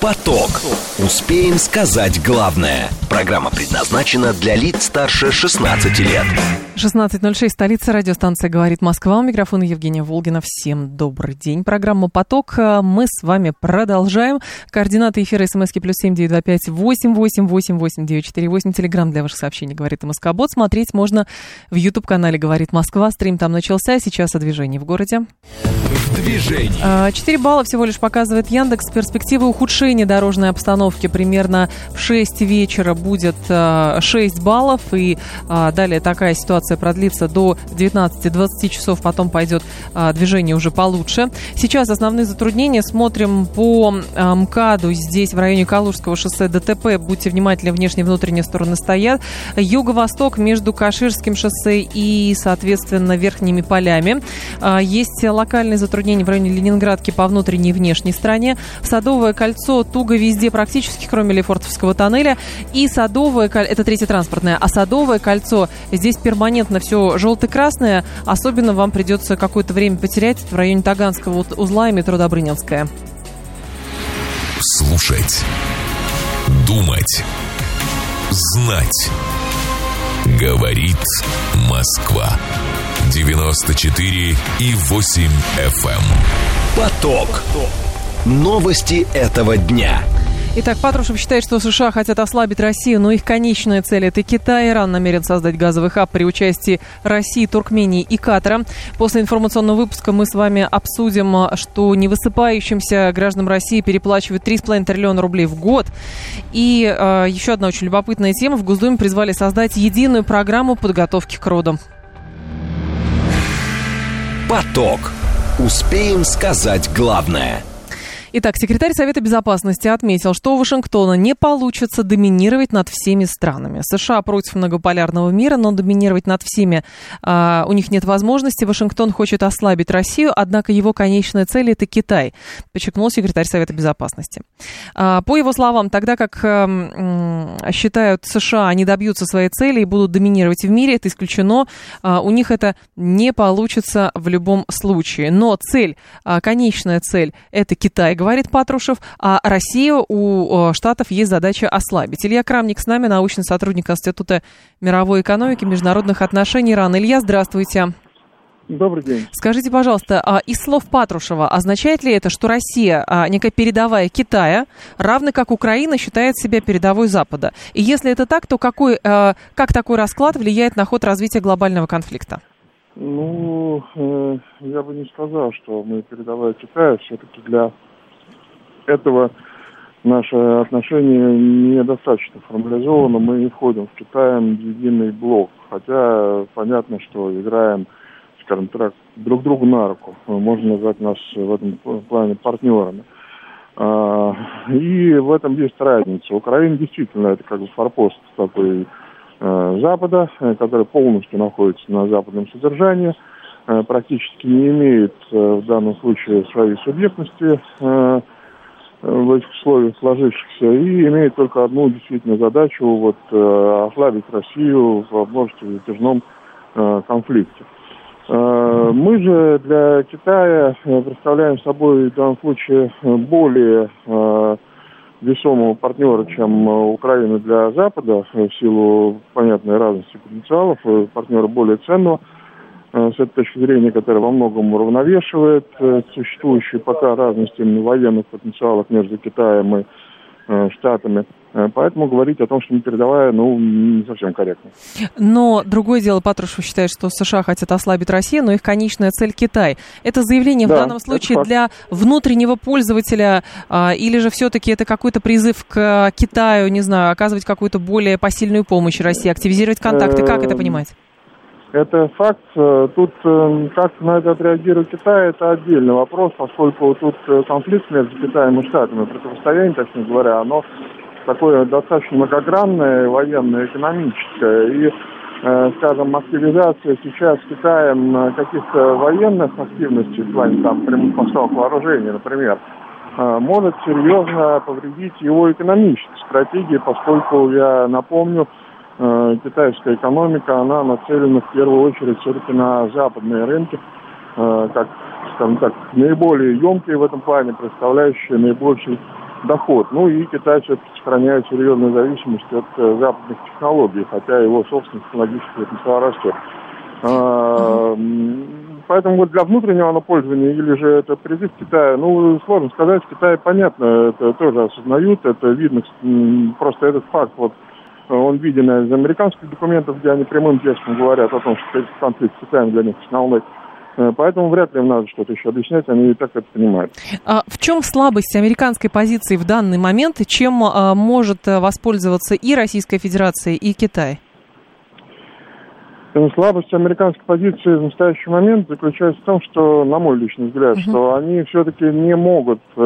Поток. Успеем сказать главное. Программа предназначена для лиц старше 16 лет. 16.06, столица радиостанция «Говорит Москва». У микрофона Евгения Волгина. Всем добрый день. Программа «Поток». Мы с вами продолжаем. Координаты эфира смски плюс семь девять два пять восемь восемь восемь восемь девять четыре восемь. Телеграмм для ваших сообщений «Говорит Москобот». Смотреть можно в YouTube-канале «Говорит Москва». Стрим там начался. Сейчас о движении в городе. В движении. 4 балла всего лишь показывает Яндекс. Перспективы ухудшения дорожной обстановки примерно в 6 вечера будет 6 баллов. И далее такая ситуация продлится до 19-20 часов. Потом пойдет движение уже получше. Сейчас основные затруднения. Смотрим по МКАДу. Здесь в районе Калужского шоссе ДТП. Будьте внимательны, внешние и внутренние стороны стоят. Юго-восток между Каширским шоссе и, соответственно, Верхними полями. Есть локальные затруднения в районе Ленинградки по внутренней и внешней стороне. Садовое кольцо туго везде практически, кроме Лефортовского тоннеля. И Садовое кольцо, это третье транспортное, а Садовое кольцо, здесь перманентно все желто-красное. Особенно вам придется какое-то время потерять в районе Таганского узла и метро Добрынинская. Слушать. Думать. Знать. Говорит Москва. 94 и 8 FM. Эм. Поток. Новости этого дня. Итак, Патрушев считает, что США хотят ослабить Россию, но их конечная цель – это Китай. Иран намерен создать газовый хаб при участии России, Туркмении и Катара. После информационного выпуска мы с вами обсудим, что невысыпающимся гражданам России переплачивают 3,5 триллиона рублей в год. И э, еще одна очень любопытная тема. В Госдуме призвали создать единую программу подготовки к родам. Поток. Успеем сказать главное – Итак, секретарь Совета Безопасности отметил, что у Вашингтона не получится доминировать над всеми странами. США против многополярного мира, но доминировать над всеми а, у них нет возможности. Вашингтон хочет ослабить Россию, однако его конечная цель это Китай, подчеркнул секретарь Совета Безопасности. А, по его словам, тогда как а, считают США, они добьются своей цели и будут доминировать в мире, это исключено. А, у них это не получится в любом случае. Но цель, а, конечная цель это Китай говорит Патрушев, а Россию у Штатов есть задача ослабить. Илья Крамник с нами, научный сотрудник Института мировой экономики, международных отношений РАН. Илья, здравствуйте. Добрый день. Скажите, пожалуйста, а из слов Патрушева, означает ли это, что Россия, а, некая передовая Китая, равно как Украина, считает себя передовой Запада? И если это так, то какой, а, как такой расклад влияет на ход развития глобального конфликта? Ну, э, я бы не сказал, что мы передовая Китая. Все-таки для этого наше отношение недостаточно формализовано. Мы не входим в Китай в единый блок. Хотя понятно, что играем, скажем так, друг другу на руку. Можно назвать нас в этом плане партнерами. А, и в этом есть разница. Украина действительно это как бы форпост такой э, Запада, который полностью находится на западном содержании, э, практически не имеет в данном случае своей субъектности, в этих условиях сложившихся и имеет только одну действительно задачу вот э, ослабить Россию в множестве затяжном э, конфликте. Э, мы же для Китая представляем собой в данном случае более весомого партнера, чем Украина для Запада, в силу понятной разности потенциалов, партнера более ценного – с этой точки зрения, которая во многом уравновешивает э, существующие пока разности военных потенциалов между Китаем и э, Штатами. Поэтому говорить о том, что не передавая, ну, не совсем корректно. Но другое дело, Патрушев считает, что США хотят ослабить Россию, но их конечная цель Китай. Это заявление да, в данном случае для внутреннего пользователя, а, или же все-таки это какой-то призыв к Китаю, не знаю, оказывать какую-то более посильную помощь России, активизировать контакты? Как это понимать? Это факт. Э, тут э, как на это отреагирует Китай, это отдельный вопрос, поскольку тут э, конфликт между Китаем и Штатами, противостояние, точнее говоря, оно такое достаточно многогранное, военное, экономическое. И, скажем, активизация сейчас Китаем каких-то военных активностей, в плане там прямых поставок вооружений, например, может серьезно повредить его экономической стратегии, поскольку, я напомню, китайская экономика, она нацелена в первую очередь все-таки на западные рынки, э, как, скажем так, наиболее емкие в этом плане, представляющие наибольший доход. Ну и Китай все-таки сохраняет серьезную зависимость от э, западных технологий, хотя его собственный технологический потенциал растет. Поэтому вот для внутреннего на или же это призыв Китая, ну, сложно сказать, в Китае понятно, это тоже осознают, это видно, просто этот факт, вот он виден из американских документов, где они прямым текстом говорят о том, что конфликт с Китаем для них основной. Э, поэтому вряд ли им надо что-то еще объяснять, они и так это понимают. А в чем слабость американской позиции в данный момент и чем а, может э, воспользоваться и Российская Федерация, и Китай? Слабость американской позиции в настоящий момент заключается в том, что, на мой личный взгляд, uh-huh. что они все-таки не могут э,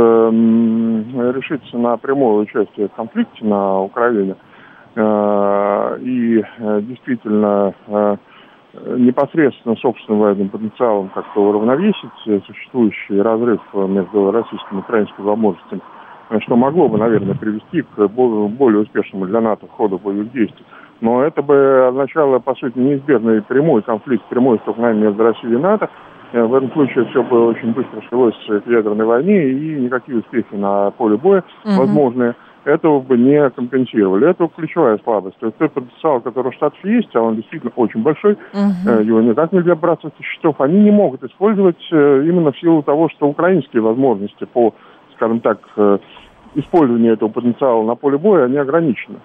решиться на прямое участие в конфликте на Украине. Э, и э, действительно э, непосредственно собственным военным потенциалом как-то уравновесить существующий разрыв между российским и украинским возможностями, что могло бы, наверное, привести к более успешному для НАТО ходу боевых действий. Но это бы означало, по сути, неизбежный прямой конфликт, прямой столкновение между Россией и НАТО. Э, в этом случае все бы очень быстро шлось к ядерной войне, и никакие успехи на поле боя угу. возможные этого бы не компенсировали. Это ключевая слабость. То есть тот потенциал, который у Штатов есть, а он действительно очень большой, угу. его никак нельзя браться со счетов, они не могут использовать э, именно в силу того, что украинские возможности по, скажем так, использованию этого потенциала на поле боя, они ограничены.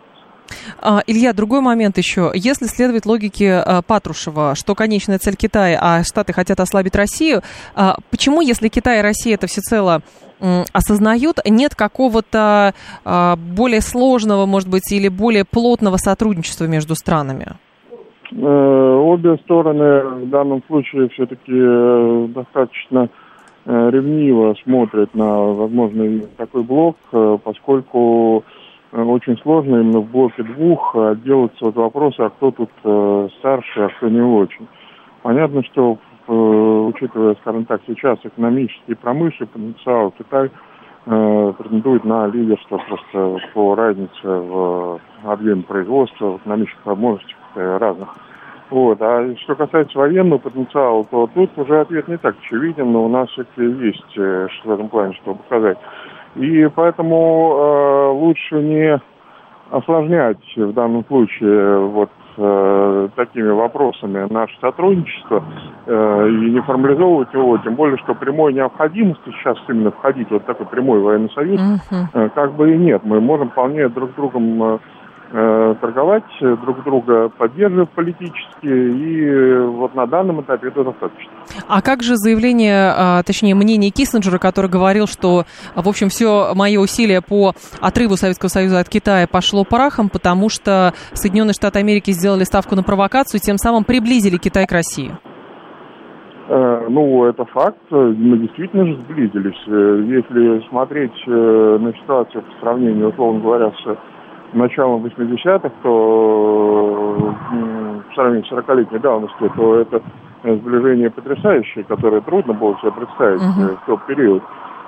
А, Илья, другой момент еще. Если следовать логике а, Патрушева, что конечная цель Китая, а Штаты хотят ослабить Россию, а, почему, если Китай и Россия это всецело осознают, нет какого-то более сложного, может быть, или более плотного сотрудничества между странами? Э, обе стороны в данном случае все-таки э, достаточно э, ревниво смотрят на возможный такой блок, поскольку очень сложно именно в блоке двух отделаться от вопроса, а кто тут старше, а кто не очень. Понятно, что учитывая, скажем так, сейчас экономический и промышленный потенциал, Китай э, претендует на лидерство просто по разнице в объеме производства, в экономических возможностях э, разных. Вот. А что касается военного потенциала, то тут уже ответ не так очевиден, но у нас все-таки есть э, в этом плане что показать. И поэтому э, лучше не осложнять в данном случае вот э, такими вопросами наше сотрудничество э, и не формализовывать его, тем более, что прямой необходимости сейчас именно входить вот такой прямой военный союз, э, как бы и нет. Мы можем вполне друг с другом Э, торговать, э, друг друга поддерживать политически, и э, вот на данном этапе это достаточно. А как же заявление, а, точнее мнение Киссинджера, который говорил, что, в общем, все мои усилия по отрыву Советского Союза от Китая пошло парахом, потому что Соединенные Штаты Америки сделали ставку на провокацию, тем самым приблизили Китай к России? Ну, это факт. Мы действительно же сблизились. Если смотреть на ситуацию по сравнению, условно говоря, с началом 80-х, то в сравнении с 40-летней давностью, то это сближение потрясающее, которое трудно было себе представить uh-huh. в тот период.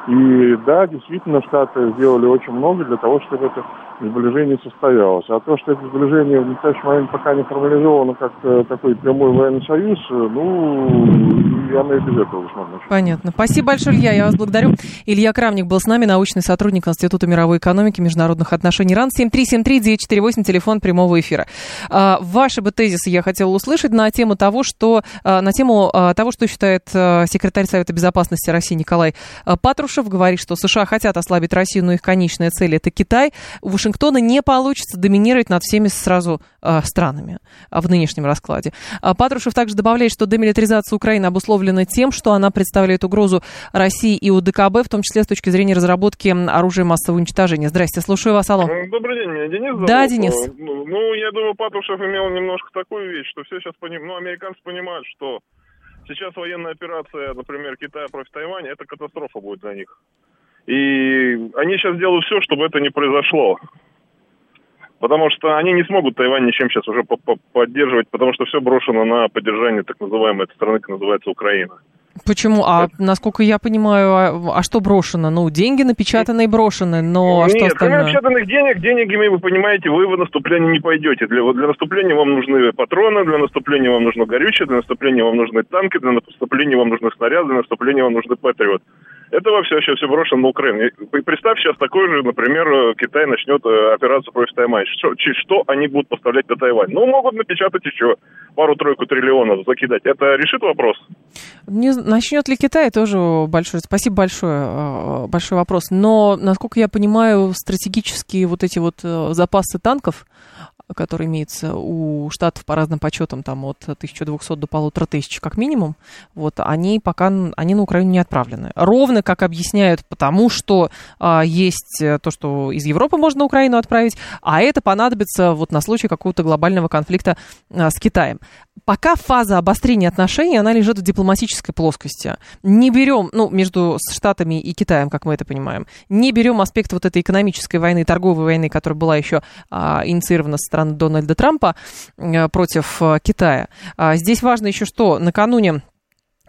И да, действительно, Штаты сделали очень много для того, чтобы это сближение состоялось. А то, что это сближение в настоящий момент пока не формализовано как э, такой прямой военный союз, э, ну, я на без этого возможно. Понятно. Спасибо большое, Илья, я вас благодарю. Илья Крамник был с нами, научный сотрудник Института мировой экономики и международных отношений РАН. 7373948, телефон прямого эфира. А, ваши бы тезисы я хотела услышать на тему того, что, а, на тему а, того, что считает секретарь Совета Безопасности России Николай Патрушев говорит, что США хотят ослабить Россию, но их конечная цель это Китай. У Вашингтона не получится доминировать над всеми сразу э, странами э, в нынешнем раскладе. А Патрушев также добавляет, что демилитаризация Украины обусловлена тем, что она представляет угрозу России и УДКБ, в том числе с точки зрения разработки оружия массового уничтожения. Здрасте, слушаю вас, алло. Э, добрый день, меня Денис зовут. Да, Денис. Э, ну, ну, я думаю, Патрушев имел немножко такую вещь, что все сейчас понимают, ну, американцы понимают, что Сейчас военная операция, например, Китая против Тайваня, это катастрофа будет для них. И они сейчас делают все, чтобы это не произошло. Потому что они не смогут Тайвань ничем сейчас уже поддерживать, потому что все брошено на поддержание так называемой этой страны, как называется Украина. Почему? А насколько я понимаю, а, а что брошено? Ну, деньги напечатанные брошены, но Нет, что остальное? кроме напечатанных денег, деньгами, вы понимаете, вы в наступление не пойдете. Для, для наступления вам нужны патроны, для наступления вам нужно горючее, для наступления вам нужны танки, для наступления вам нужны снаряды, для наступления вам нужны патриот. Это вообще все, все брошено на Украину. Представь сейчас такой же, например, э, Китай начнет э, операцию против Тайваня. Что, что они будут поставлять на Тайвань? Ну, могут напечатать еще пару-тройку триллионов закидать. Это решит вопрос? Не, начнет ли Китай, тоже большой, спасибо большое, э, большой вопрос. Но, насколько я понимаю, стратегические вот эти вот запасы танков, который имеется у штатов по разным подсчетам, там от 1200 до полутора тысяч как минимум, вот, они пока, они на Украину не отправлены. Ровно, как объясняют, потому что а, есть то, что из Европы можно на Украину отправить, а это понадобится вот на случай какого-то глобального конфликта а, с Китаем. Пока фаза обострения отношений, она лежит в дипломатической плоскости. Не берем, ну, между Штатами и Китаем, как мы это понимаем, не берем аспект вот этой экономической войны, торговой войны, которая была еще а, инициирована со стороны Дональда Трампа а, против а, Китая. А, здесь важно еще что, накануне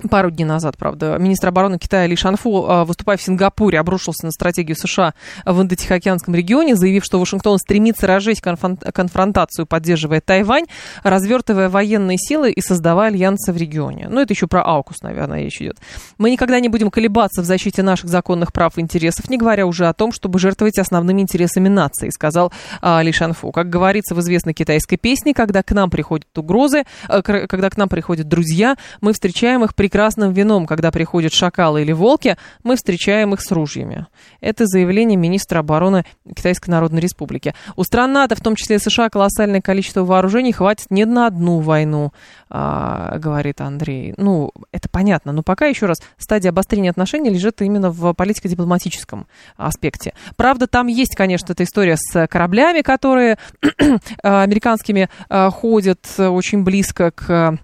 пару дней назад, правда, министр обороны Китая Ли Шанфу, а, выступая в Сингапуре, обрушился на стратегию США в Индо-Тихоокеанском регионе, заявив, что Вашингтон стремится разжечь конфронтацию, поддерживая Тайвань, развертывая военные силы и создавая альянсы в регионе. Ну, это еще про Аукус, наверное, речь идет. Мы никогда не будем колебаться в защите наших законных прав и интересов, не говоря уже о том, чтобы жертвовать основными интересами нации, сказал а, Ли Шанфу. Как говорится в известной китайской песне, когда к нам приходят угрозы, а, когда к нам приходят друзья, мы встречаем их прекрасным вином, когда приходят шакалы или волки, мы встречаем их с ружьями. Это заявление министра обороны Китайской Народной Республики. У стран НАТО, в том числе США, колоссальное количество вооружений хватит не на одну войну, а, говорит Андрей. Ну, это понятно, но пока, еще раз, стадия обострения отношений лежит именно в политико-дипломатическом аспекте. Правда, там есть, конечно, эта история с кораблями, которые американскими а, ходят очень близко к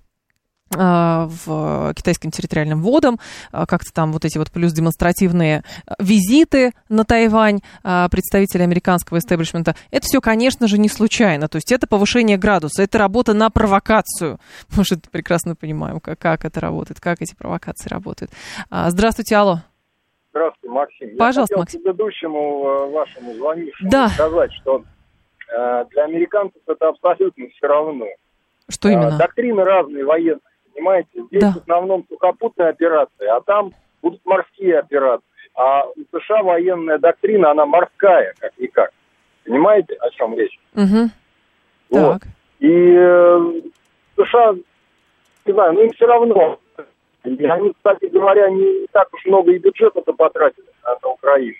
в китайским территориальным водам, а, как-то там вот эти вот плюс демонстративные визиты на Тайвань а, представителей американского истеблишмента, это все, конечно же, не случайно, то есть это повышение градуса, это работа на провокацию. Мы же прекрасно понимаем, как, как это работает, как эти провокации работают. Здравствуйте, алло. Здравствуйте, Максим. Пожалуйста, Я Максим. предыдущему э, вашему звонившему да. сказать, что э, для американцев это абсолютно все равно. Что именно? Э, доктрины разные военные понимаете? Здесь Да. в основном сухопутные операции, а там будут морские операции. А у США военная доктрина, она морская, как-никак. Понимаете, о чем речь? Мгм. Вот. Так. И э, США, не знаю, ну им все равно. И они, кстати говоря, не так уж много и бюджета-то потратили на, на Украину.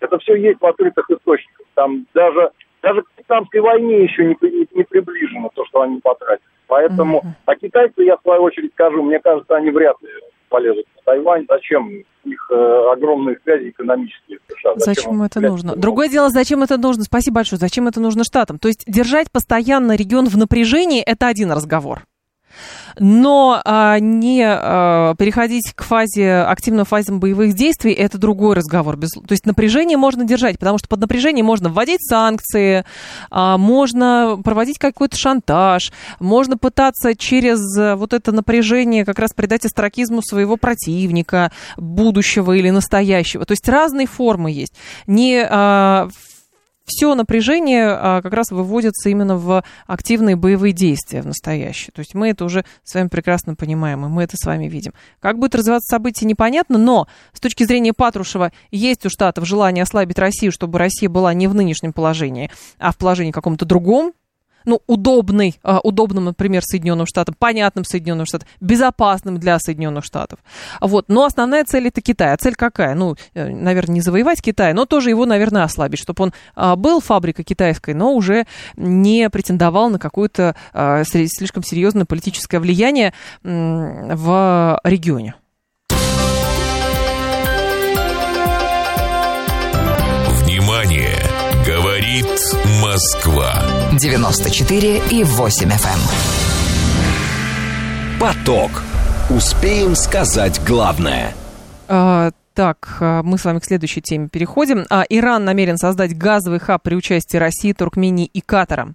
Это все есть в открытых источниках. Там даже, даже к Вьетнамской войне еще не, не, не приближено то, что они потратили. Поэтому, а китайцы, я в свою очередь скажу, мне кажется, они вряд ли полезут на Тайвань. Зачем? У них э, огромные связи экономические в США. Зачем им это нужно? Другое дело, зачем это нужно? Спасибо большое. Зачем это нужно штатам? То есть держать постоянно регион в напряжении – это один разговор. Но а, не а, переходить к фазе, активной фазе боевых действий – это другой разговор. Без- то есть напряжение можно держать, потому что под напряжением можно вводить санкции, а, можно проводить какой-то шантаж, можно пытаться через а, вот это напряжение как раз придать астракизму своего противника, будущего или настоящего. То есть разные формы есть. Не а, все напряжение а, как раз выводится именно в активные боевые действия в настоящее. То есть мы это уже с вами прекрасно понимаем, и мы это с вами видим. Как будет развиваться событие, непонятно, но с точки зрения Патрушева есть у Штатов желание ослабить Россию, чтобы Россия была не в нынешнем положении, а в положении каком-то другом, ну, удобный, а, удобным, например, Соединенным Штатам, понятным Соединенным Штатам, безопасным для Соединенных Штатов. Вот. Но основная цель это Китай. А цель какая? Ну, э, наверное, не завоевать Китай, но тоже его, наверное, ослабить, чтобы он а, был фабрикой китайской, но уже не претендовал на какое-то а, слишком серьезное политическое влияние в регионе. Говорит Москва. 94 и 8 FM. Поток. Успеем сказать главное. А, Так, а, мы с вами к следующей теме переходим. А, Иран намерен создать газовый хаб при участии России, Туркмении и Катара.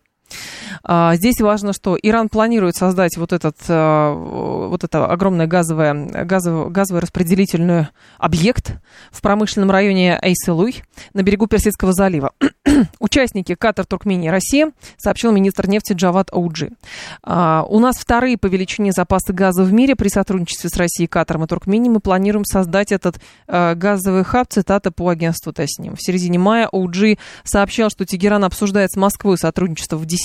А, здесь важно, что Иран планирует создать вот этот а, вот это огромное газовое, газовое, газовый распределительный объект в промышленном районе Эйселуй на берегу Персидского залива. Участники Катар, Туркмения, Россия, сообщил министр нефти Джават Ауджи. А, у нас вторые по величине запасы газа в мире. При сотрудничестве с Россией, Катаром и Туркменией мы планируем создать этот газовый хаб, цитата по агентству Тасним. В середине мая Ауджи сообщал, что Тегеран обсуждает с Москвой сотрудничество в 10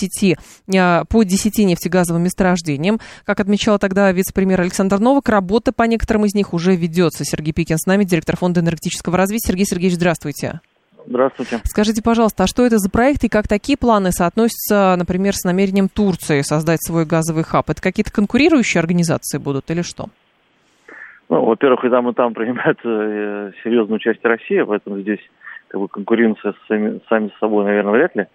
а, по 10 нефтегазовым месторождениям. Как отмечал тогда вице-премьер Александр Новак, работа по некоторым из них уже ведется. Сергей Пикин с нами, директор Фонда энергетического развития. Сергей Сергеевич, здравствуйте. Здравствуйте. Скажите, пожалуйста, а что это за проект и как такие планы соотносятся, например, с намерением Турции создать свой газовый хаб? Это какие-то конкурирующие организации будут или что? Ну, во-первых, и там, и там принимает э, серьезную участие Россия, поэтому здесь как бы конкуренция с сами, сами с собой, наверное, вряд ли. Э,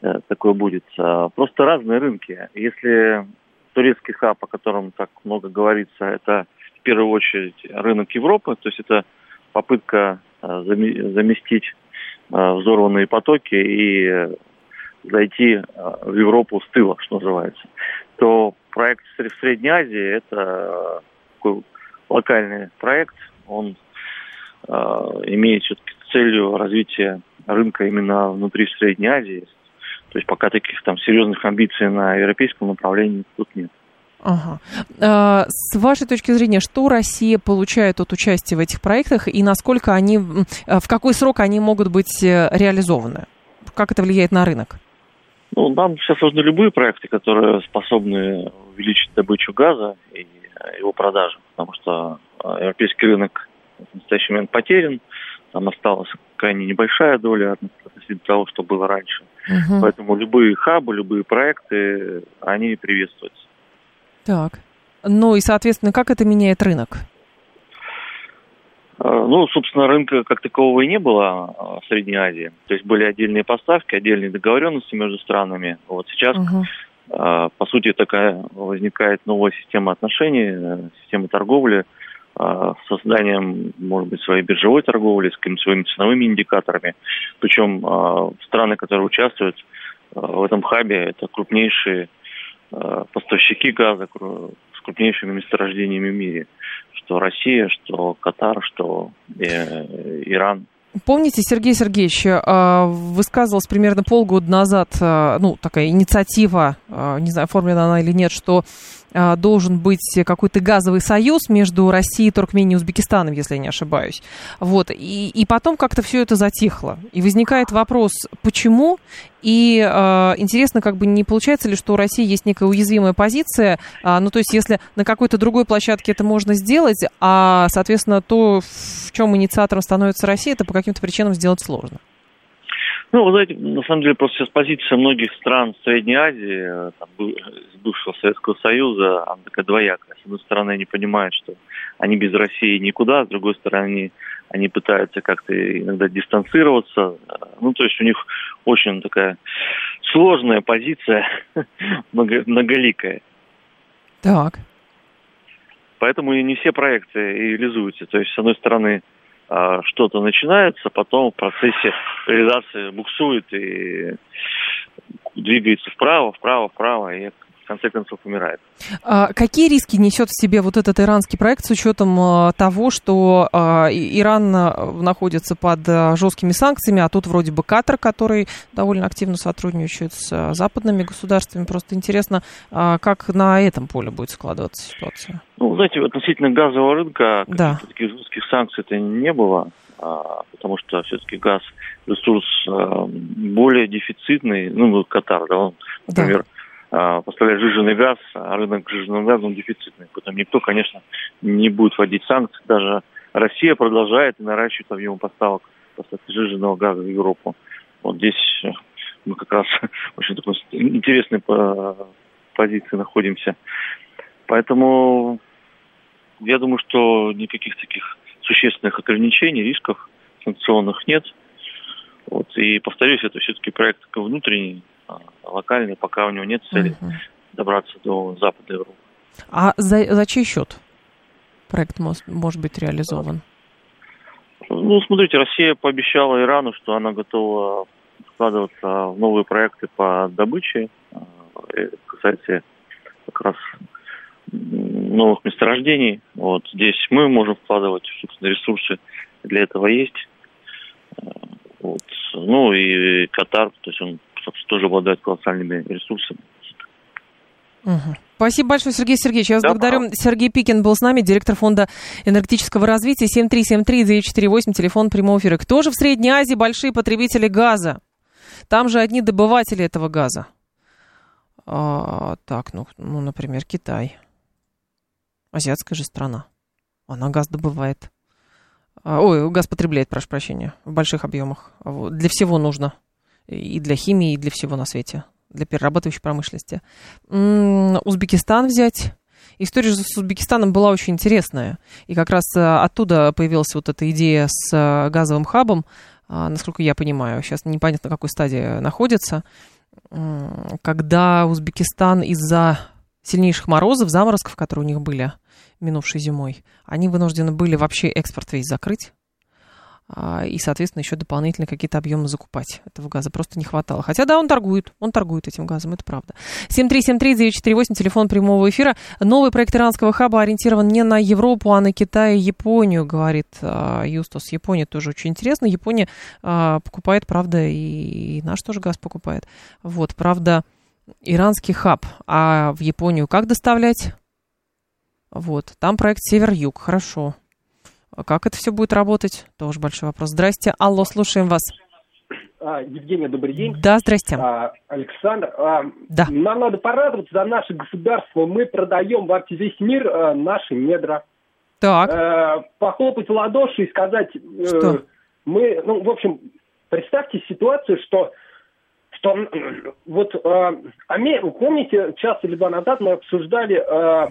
такое будет. А, просто разные рынки. Если турецкий хаб, о котором так много говорится, это в первую очередь рынок Европы, то есть это попытка э, заместить э, взорванные потоки и зайти в Европу с тыла, что называется, то проект в Средней Азии это такой локальный проект, он имеет все-таки целью развития рынка именно внутри Средней Азии, то есть пока таких там серьезных амбиций на европейском направлении тут нет. Ага. А, с вашей точки зрения, что Россия получает от участия в этих проектах и насколько они, в какой срок они могут быть э, реализованы? Как это влияет на рынок? Ну, нам сейчас нужны любые проекты, которые способны увеличить добычу газа и его продажу, потому что э, европейский рынок в настоящий момент потерян, там осталась крайне небольшая доля относительно того, что было раньше. Угу. Поэтому любые хабы, любые проекты, они приветствуются. Так. Ну и, соответственно, как это меняет рынок? А, ну, собственно, рынка как такового и не было а, в Средней Азии. То есть были отдельные поставки, отдельные договоренности между странами. Вот сейчас, угу. по сути, такая возникает новая система отношений, э, система торговли – созданием, может быть, своей биржевой торговли, с какими-то своими ценовыми индикаторами. Причем а, страны, которые участвуют а, в этом хабе, это крупнейшие поставщики газа с крупнейшими месторождениями в мире. Что Россия, что Катар, что э, Иран. Помните, Сергей Сергеевич высказывалась примерно полгода назад, ну, такая инициатива, не знаю, оформлена она или нет, что а, должен быть какой-то газовый союз между Россией, Туркменией и Узбекистаном, если я не ошибаюсь. Вот. И, и потом как-то все это затихло. И возникает вопрос, почему? И э, интересно, как бы не получается ли, что у России есть некая уязвимая позиция, э, ну то есть если на какой-то другой площадке это можно сделать, а, соответственно, то, в чем инициатором становится Россия, это по каким-то причинам сделать сложно. Ну, вы знаете, на самом деле просто сейчас позиция многих стран Средней Азии, э, там, бывшего Советского Союза, она такая двоякая. С одной стороны, они понимают, что они без России никуда, с другой стороны, они пытаются как-то иногда дистанцироваться. Ну, то есть у них очень такая сложная позиция, многоликая. Так. Поэтому и не все проекты реализуются. То есть, с одной стороны, что-то начинается, потом в процессе реализации буксует и двигается вправо, вправо, вправо, и конце концов умирает. А какие риски несет в себе вот этот иранский проект с учетом а, того, что а, Иран находится под жесткими санкциями, а тут вроде бы Катар, который довольно активно сотрудничает с западными государствами. Просто интересно, как на этом поле будет складываться ситуация? Ну, знаете, относительно газового рынка да. таких жестких санкций это не было потому что все-таки газ ресурс более дефицитный, ну, Катар, да, он, например, да а, поставлять жиженый газ, а рынок жиженным газом дефицитный. Поэтому никто, конечно, не будет вводить санкции. Даже Россия продолжает и наращивает объем поставок поставки жиженного газа в Европу. Вот здесь мы как раз в очень такой интересной позиции находимся. Поэтому я думаю, что никаких таких существенных ограничений, рисков санкционных нет. Вот. И повторюсь, это все-таки проект внутренний, локальный, пока у него нет цели угу. добраться до Западной Европы. А за, за чей счет проект может, может быть реализован? Ну, смотрите, Россия пообещала Ирану, что она готова вкладываться в новые проекты по добыче э, касается как раз новых месторождений. Вот здесь мы можем вкладывать, собственно, ресурсы для этого есть. Вот. Ну и Катар, то есть он, собственно, тоже обладает колоссальными ресурсами. Угу. Спасибо большое, Сергей Сергеевич. Я вас да, благодарю. Да. Сергей Пикин был с нами, директор фонда энергетического развития. 7373-948, телефон прямого эфира. Кто же в Средней Азии большие потребители газа? Там же одни добыватели этого газа. А, так, ну, ну, например, Китай. Азиатская же страна. Она газ добывает. А, ой, газ потребляет, прошу прощения, в больших объемах. Для всего нужно. И для химии, и для всего на свете. Для перерабатывающей промышленности. Узбекистан взять. История с Узбекистаном была очень интересная. И как раз э, оттуда появилась вот эта идея с э, газовым хабом. А, насколько я понимаю, сейчас непонятно, на какой стадии находится. Когда Узбекистан из-за сильнейших морозов, заморозков, которые у них были минувшей зимой, они вынуждены были вообще экспорт весь закрыть. А, и, соответственно, еще дополнительно какие-то объемы закупать. Этого газа просто не хватало. Хотя, да, он торгует, он торгует этим газом, это правда. 7373948, телефон прямого эфира. Новый проект иранского хаба ориентирован не на Европу, а на Китай и Японию, говорит а, Юстус. Япония тоже очень интересно. Япония а, покупает, правда, и наш тоже газ покупает. Вот, правда, иранский хаб. А в Японию как доставлять? Вот, там проект Север-Юг, хорошо. А как это все будет работать? Тоже большой вопрос. Здрасте. Алло, слушаем вас. А, Евгения, добрый день. Да, здрасте. А, Александр, а, да. нам надо порадоваться за наше государство. Мы продаем во весь мир а, наши недра. Так. А, похлопать в ладоши и сказать... Э, что? Э, мы, ну, в общем, представьте ситуацию, что что вот э, Америку, помните, час или два назад мы обсуждали э,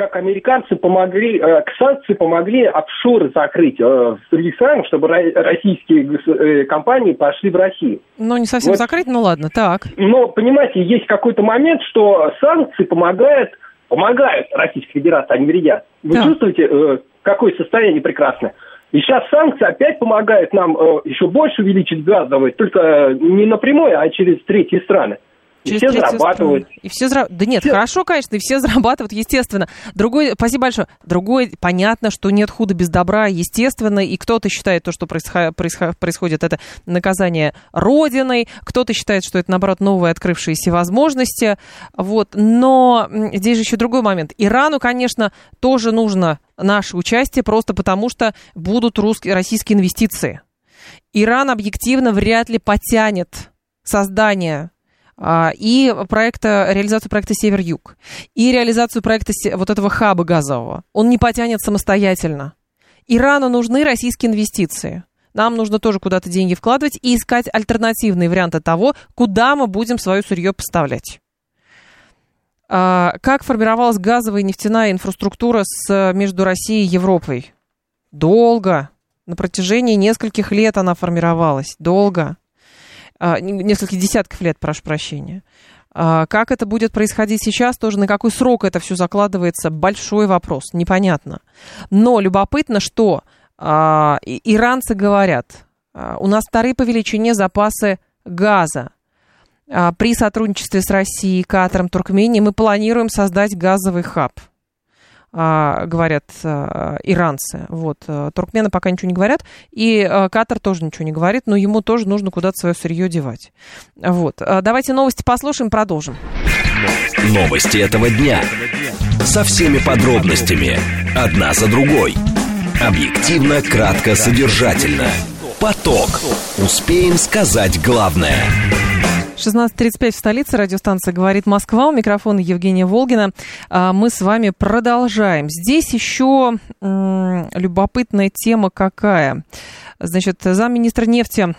как американцы помогли, э, санкции помогли офшоры закрыть э, в других странах, чтобы российские э, компании пошли в Россию. Ну, не совсем вот. закрыть, ну ладно, так. Но, понимаете, есть какой-то момент, что санкции помогают, помогают Российской Федерации, они вредят. Вы да. чувствуете, э, какое состояние прекрасное? И сейчас санкции опять помогают нам э, еще больше увеличить газовые, только не напрямую, а через третьи страны. И все зарабатывают. И все зара... Да нет, все... хорошо, конечно, и все зарабатывают, естественно. Другой, спасибо большое. Другой, понятно, что нет худа без добра, естественно, и кто-то считает то, что происход... происходит, это наказание Родиной, кто-то считает, что это, наоборот, новые открывшиеся возможности. Вот. Но здесь же еще другой момент. Ирану, конечно, тоже нужно наше участие, просто потому что будут русские, российские инвестиции. Иран объективно вряд ли потянет создание и проекта, реализацию проекта «Север-Юг», и реализацию проекта вот этого хаба газового. Он не потянет самостоятельно. Ирану нужны российские инвестиции. Нам нужно тоже куда-то деньги вкладывать и искать альтернативные варианты того, куда мы будем свое сырье поставлять. А, как формировалась газовая и нефтяная инфраструктура с, между Россией и Европой? Долго. На протяжении нескольких лет она формировалась. Долго. А, несколько десятков лет, прошу прощения. А, как это будет происходить сейчас, тоже на какой срок это все закладывается, большой вопрос, непонятно. Но любопытно, что а, иранцы говорят, у нас вторые по величине запасы газа. При сотрудничестве с Россией, Катаром, Туркменией мы планируем создать газовый хаб – говорят а, иранцы. Вот. А, туркмены пока ничего не говорят, и Катар тоже ничего не говорит, но ему тоже нужно куда-то свое сырье девать. Вот. Давайте новости послушаем, продолжим. Новости этого дня. Со всеми подробностями. Одна за другой. Объективно, кратко, содержательно. Поток. Успеем сказать главное. 16.35 в столице. Радиостанция «Говорит Москва». У микрофона Евгения Волгина. А, мы с вами продолжаем. Здесь еще любопытная тема какая. Значит, замминистра нефти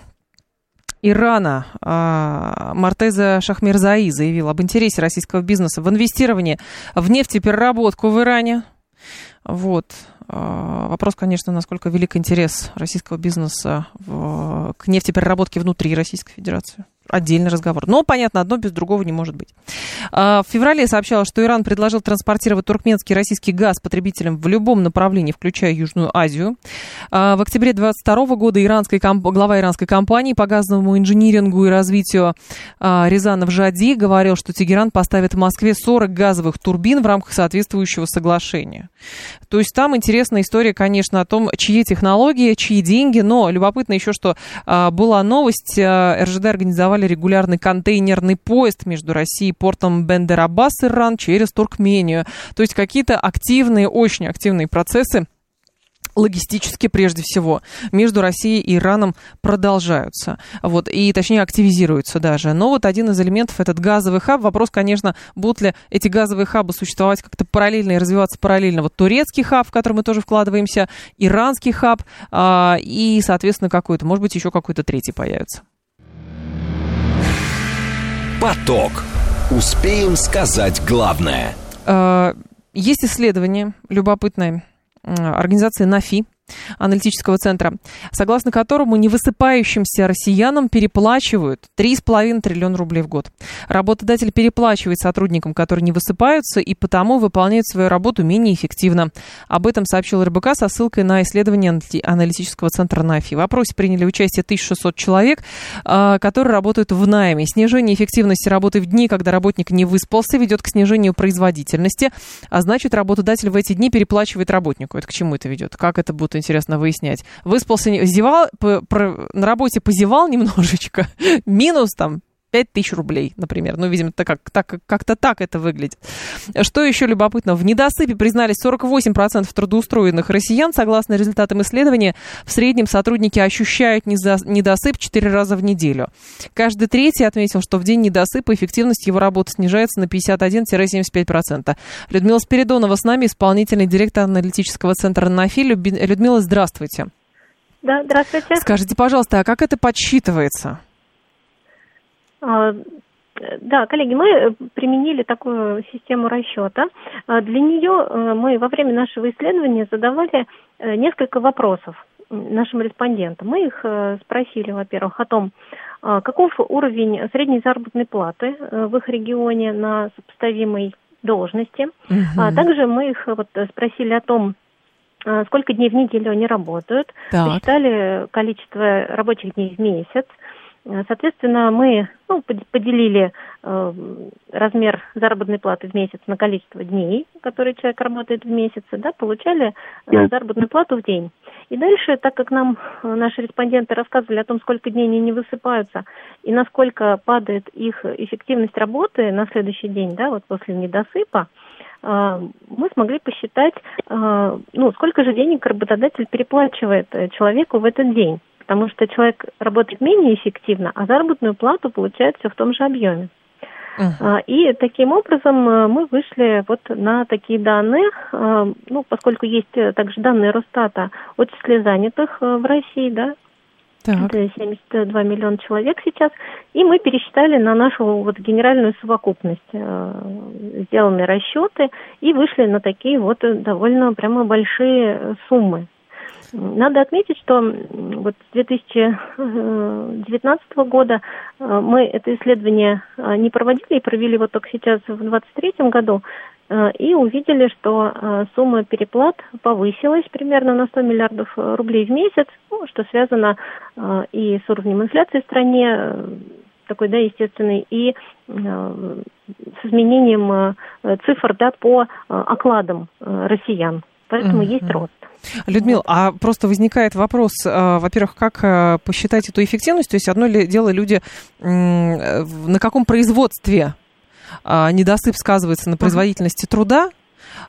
Ирана а, Мартеза Шахмерзаи заявил об интересе российского бизнеса в инвестировании в нефтепереработку в Иране. Вот. А, вопрос, конечно, насколько велик интерес российского бизнеса в, к нефтепереработке внутри Российской Федерации. Отдельный разговор. Но, понятно, одно без другого не может быть. А, в феврале сообщалось, что Иран предложил транспортировать туркменский российский газ потребителям в любом направлении, включая Южную Азию. А, в октябре 2022 года иранский, глава иранской компании по газовому инжинирингу и развитию а, Рязанов Жади говорил, что Тегеран поставит в Москве 40 газовых турбин в рамках соответствующего соглашения. То есть там интересная история, конечно, о том, чьи технологии, чьи деньги, но любопытно еще, что была новость, РЖД организовали организовали регулярный контейнерный поезд между Россией и портом Бендер-Аббас, Иран, через Туркмению. То есть какие-то активные, очень активные процессы логистически прежде всего между Россией и Ираном продолжаются, вот, и точнее активизируются даже. Но вот один из элементов этот газовый хаб. Вопрос, конечно, будут ли эти газовые хабы существовать как-то параллельно и развиваться параллельно. Вот турецкий хаб, в который мы тоже вкладываемся, иранский хаб а, и, соответственно, какой-то, может быть, еще какой-то третий появится. Поток. Успеем сказать главное. Э, есть исследование любопытное организации НАФИ аналитического центра, согласно которому невысыпающимся россиянам переплачивают 3,5 триллиона рублей в год. Работодатель переплачивает сотрудникам, которые не высыпаются, и потому выполняют свою работу менее эффективно. Об этом сообщил РБК со ссылкой на исследование аналитического центра НАФИ. В опросе приняли участие 1600 человек, а, которые работают в найме. Снижение эффективности работы в дни, когда работник не выспался, ведет к снижению производительности, а значит, работодатель в эти дни переплачивает работнику. Это к чему это ведет? Как это будет интересно выяснять. Выспался, зевал, по, про, на работе позевал немножечко, минус там 5 тысяч рублей, например. Ну, видимо, так, как, так, как-то так это выглядит. Что еще любопытно? В недосыпе признались 48% трудоустроенных россиян. Согласно результатам исследования, в среднем сотрудники ощущают недосып 4 раза в неделю. Каждый третий отметил, что в день недосыпа эффективность его работы снижается на 51-75%. Людмила Спиридонова с нами, исполнительный директор аналитического центра «Нафи». Людмила, здравствуйте. Да, здравствуйте. Скажите, пожалуйста, а как это подсчитывается? А, да, коллеги, мы применили такую систему расчета. А, для нее э, мы во время нашего исследования задавали э, несколько вопросов нашим респондентам. Мы их э, спросили, во-первых, о том, а, каков уровень средней заработной платы в их регионе на сопоставимой должности. Угу. А также мы их вот спросили о том, сколько дней в неделю они работают, так. посчитали количество рабочих дней в месяц, Э, соответственно, мы ну, поделили э, размер заработной платы в месяц на количество дней, которые человек работает в месяц, да, получали э, заработную плату в день. И дальше, так как нам э, наши респонденты рассказывали о том, сколько дней они не высыпаются и насколько падает их эффективность работы на следующий день, да, вот после недосыпа, э, мы смогли посчитать, э, ну, сколько же денег работодатель переплачивает человеку в этот день потому что человек работает менее эффективно, а заработную плату получает все в том же объеме. Uh-huh. И таким образом э, мы вышли вот на такие данные, э, ну, поскольку есть также данные Росстата о числе занятых э, в России, да, так. это 72 миллиона человек сейчас, и мы пересчитали на нашу вот генеральную совокупность сделанные расчеты и вышли на такие вот довольно прямо большие суммы. Надо отметить, что вот с 2019 года э, мы это исследование э, не проводили и провели вот только сейчас в 2023 году э, и увидели, что сумма переплат повысилась примерно на 100 миллиардов рублей в месяц, ну, что связано и с уровнем инфляции в стране, такой, да, естественный, и с изменением цифр, да, по окладам россиян. Поэтому mm-hmm. есть рост. Людмил, а просто возникает вопрос, э, во-первых, как э, посчитать эту эффективность? То есть одно ли дело люди на каком производстве а, недосып сказывается на производительности труда,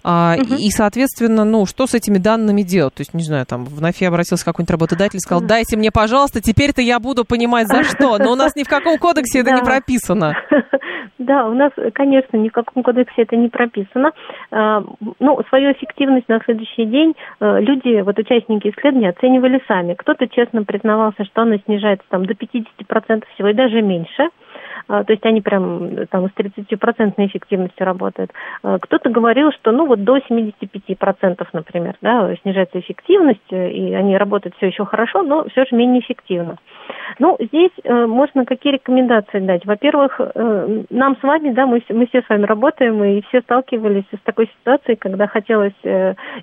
а, угу. И, соответственно, ну, что с этими данными делать? То есть, не знаю, там, в НАФИ обратился какой-нибудь работодатель и сказал, дайте мне, пожалуйста, теперь-то я буду понимать, за что. Но у нас ни в каком кодексе это не прописано. Да, у нас, конечно, ни в каком кодексе это не прописано. А, ну, свою эффективность на следующий день э, люди, вот участники исследования, оценивали сами. Кто-то честно признавался, что она снижается там до 50% всего и даже меньше. То есть они прям там с 30% эффективностью работают. Кто-то говорил, что ну вот до 75%, например, да, снижается эффективность, и они работают все еще хорошо, но все же менее эффективно. Ну, здесь можно какие рекомендации дать? Во-первых, нам с вами, да, мы, мы все с вами работаем, и все сталкивались с такой ситуацией, когда хотелось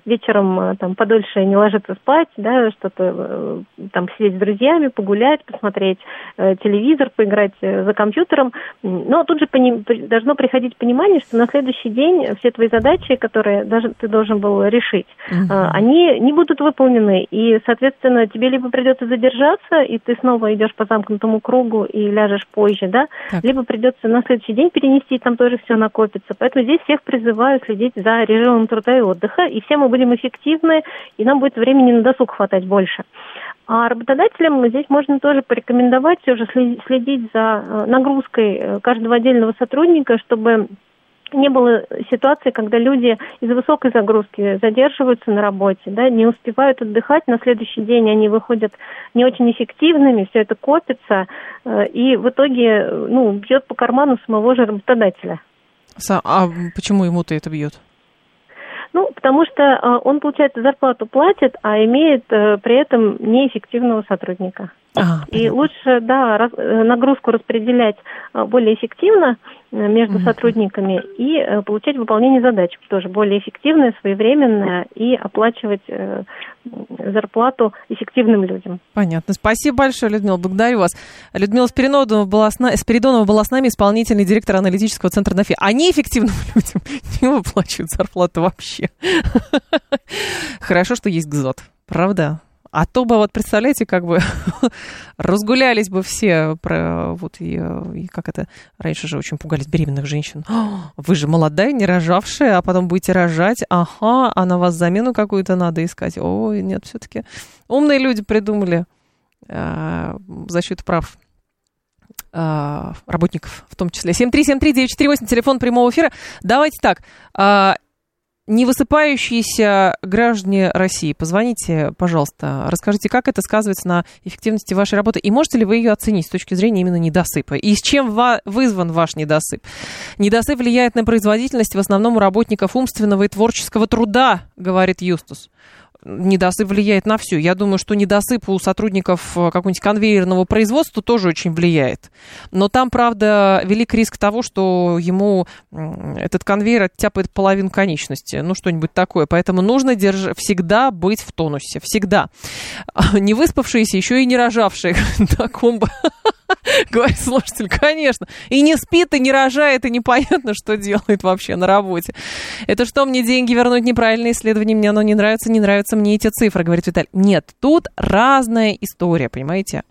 вечером там подольше не ложиться спать, да, что-то там сидеть с друзьями, погулять, посмотреть э, телевизор, поиграть э, за компьютером. Но тут же пони- должно приходить понимание, что на следующий день все твои задачи, которые даже ты должен был решить, угу. э, они не будут выполнены. И, соответственно, тебе либо придется задержаться, и ты снова идешь по замкнутому кругу и ляжешь позже, да, так. либо придется на следующий день перенести, там тоже все накопится. Поэтому здесь всех призываю следить за режимом труда и отдыха, и все мы будем эффективны, и нам будет времени на досуг хватать больше. А работодателям здесь можно тоже порекомендовать все же следить за э, нагрузкой э, каждого отдельного сотрудника, чтобы не было ситуации, когда люди из-за высокой загрузки задерживаются на работе, да, не успевают отдыхать, на следующий день они выходят не очень эффективными, все это копится, э, и в итоге ну, бьет по карману самого же работодателя. А почему ему-то это бьет? Ну, потому что э, он, получается, зарплату платит, а имеет э, при этом неэффективного сотрудника. А, и лучше, да, раз, э, нагрузку распределять более эффективно между mm сотрудниками и получать выполнение задач тоже более эффективное, своевременное и оплачивать зарплату эффективным людям. Понятно. Спасибо большое, Людмила. Благодарю вас. Людмила Спиридонова была с, на... Спиридонова была с нами, исполнительный директор аналитического центра НАФИ. А неэффективным людям не выплачивают зарплату вообще. Хорошо, что есть ГЗОТ. Правда? А то бы, вот представляете, как бы разгулялись бы все про вот и, и как это раньше же очень пугались беременных женщин. Вы же молодая, не рожавшая, а потом будете рожать. Ага, а на вас замену какую-то надо искать. Ой, нет, все-таки умные люди придумали э, защиту прав э, работников, в том числе. 7373948, телефон прямого эфира. Давайте так. Э, не высыпающиеся граждане России, позвоните, пожалуйста, расскажите, как это сказывается на эффективности вашей работы, и можете ли вы ее оценить с точки зрения именно недосыпа, и с чем вызван ваш недосып. Недосып влияет на производительность в основном у работников умственного и творческого труда, говорит Юстус недосып влияет на все. Я думаю, что недосып у сотрудников э, какого-нибудь конвейерного производства тоже очень влияет. Но там, правда, велик риск того, что ему этот конвейер оттяпает половину конечности, ну, что-нибудь такое. Поэтому нужно держ... всегда быть в тонусе, всегда. Не выспавшиеся, еще и не рожавшие. Таком Говорит слушатель, конечно. И не спит, и не рожает, и непонятно, что делает вообще на работе. Это что, мне деньги вернуть? Неправильное исследование, мне оно не нравится, не нравятся мне эти цифры, говорит Виталий. Нет, тут разная история, понимаете?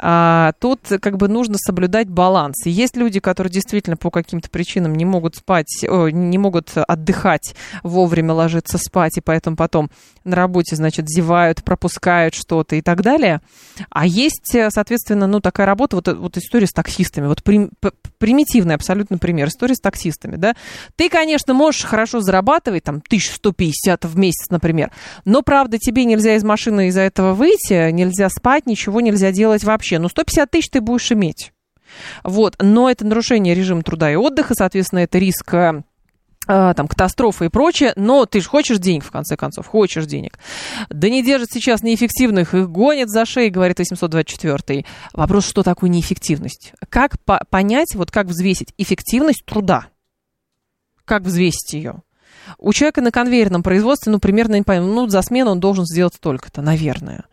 А, тут как бы нужно соблюдать баланс. Есть люди, которые действительно по каким-то причинам не могут спать, о, не могут отдыхать, вовремя ложиться спать, и поэтому потом на работе, значит, зевают, пропускают что-то и так далее. А есть, соответственно, ну, такая работа, вот, вот история с таксистами. Вот при, примитивный абсолютно пример. История с таксистами, да. Ты, конечно, можешь хорошо зарабатывать, там, 1150 в месяц, например, но, правда, тебе нельзя из машины из-за этого выйти, нельзя спать, ничего нельзя делать вообще. Ну, 150 тысяч ты будешь иметь. Вот, но это нарушение режима труда и отдыха, соответственно, это риск э, а, там, катастрофы и прочее, но ты же хочешь денег, в конце концов, хочешь денег. Да не держат сейчас неэффективных, их гонят за шеи, говорит 824 Вопрос, что такое неэффективность? Как по понять, вот как взвесить эффективность труда? Как взвесить ее? У человека на конвейерном производстве, ну, примерно, не понимаю, ну, за смену он должен сделать столько-то, наверное.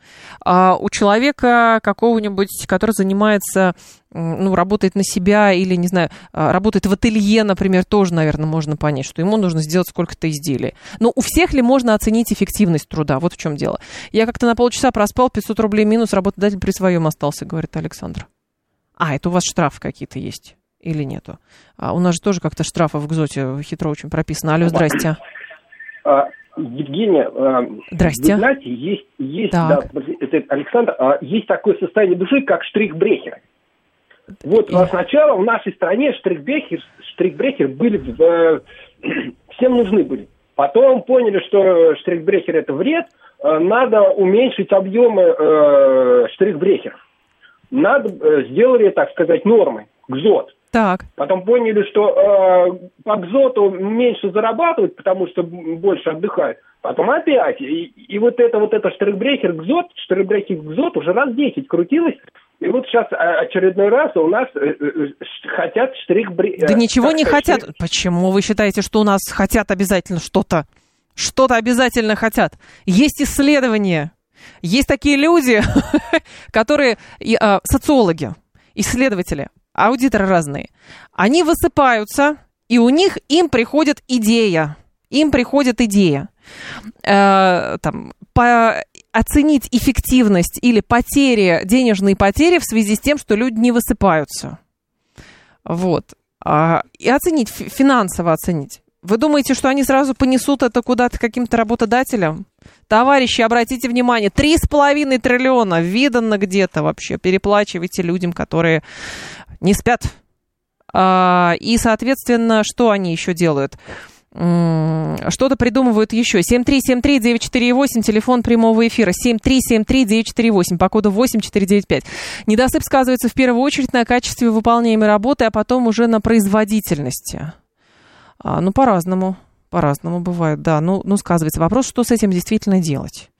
А у человека какого-нибудь, который занимается, ну, работает на себя или, не знаю, а, работает в ателье, например, тоже, наверное, можно понять, что ему нужно сделать сколько-то изделий. Но у всех ли можно оценить эффективность труда? Вот в чем дело. Я как-то на полчаса проспал, 500 рублей минус, работодатель при своем остался, говорит Александр. А, это у вас штрафы какие-то есть или нету? А у нас же тоже как-то штрафы в ГЗОТе хитро очень прописано. Алло, здрасте. А, Евгения, а, Здрасте. вы знаете, есть, есть да, это Александр, а, есть такое состояние души, как штрихбрехер. Вот И... сначала в нашей стране штрихбрехер, штрихбрехер были, э, всем нужны были. Потом поняли, что штрихбрехер это вред, э, надо уменьшить объемы э, штрихбрехеров. Надо, э, сделали, так сказать, нормы ГЗОТ. Так. Потом поняли, что э, по ГЗОТу меньше зарабатывают, потому что больше отдыхают. Потом опять. И, и вот это вот это штрихбрехер ГЗОТ, штрихбрехер ГЗОТ уже раз 10 крутилось. И вот сейчас э, очередной раз у нас э, э, хотят штрихбрехер. Да ничего не хотят. Почему вы считаете, что у нас хотят обязательно что-то? Что-то обязательно хотят. Есть исследования. Есть такие люди, которые социологи, исследователи, аудиторы разные. Они высыпаются, и у них им приходит идея. Им приходит идея. Э, там, по, оценить эффективность или потери, денежные потери в связи с тем, что люди не высыпаются. Вот. А, и оценить, финансово оценить. Вы думаете, что они сразу понесут это куда-то каким-то работодателям? Товарищи, обратите внимание, 3,5 триллиона видано где-то вообще. Переплачивайте людям, которые не спят. А, и, соответственно, что они еще делают? Что-то придумывают еще. 7373948, телефон прямого эфира. 7373948, по коду 8495. Недосып сказывается в первую очередь на качестве выполняемой работы, а потом уже на производительности. А, ну, по-разному. По-разному бывает, да. Ну, ну, сказывается. Вопрос, что с этим действительно делать.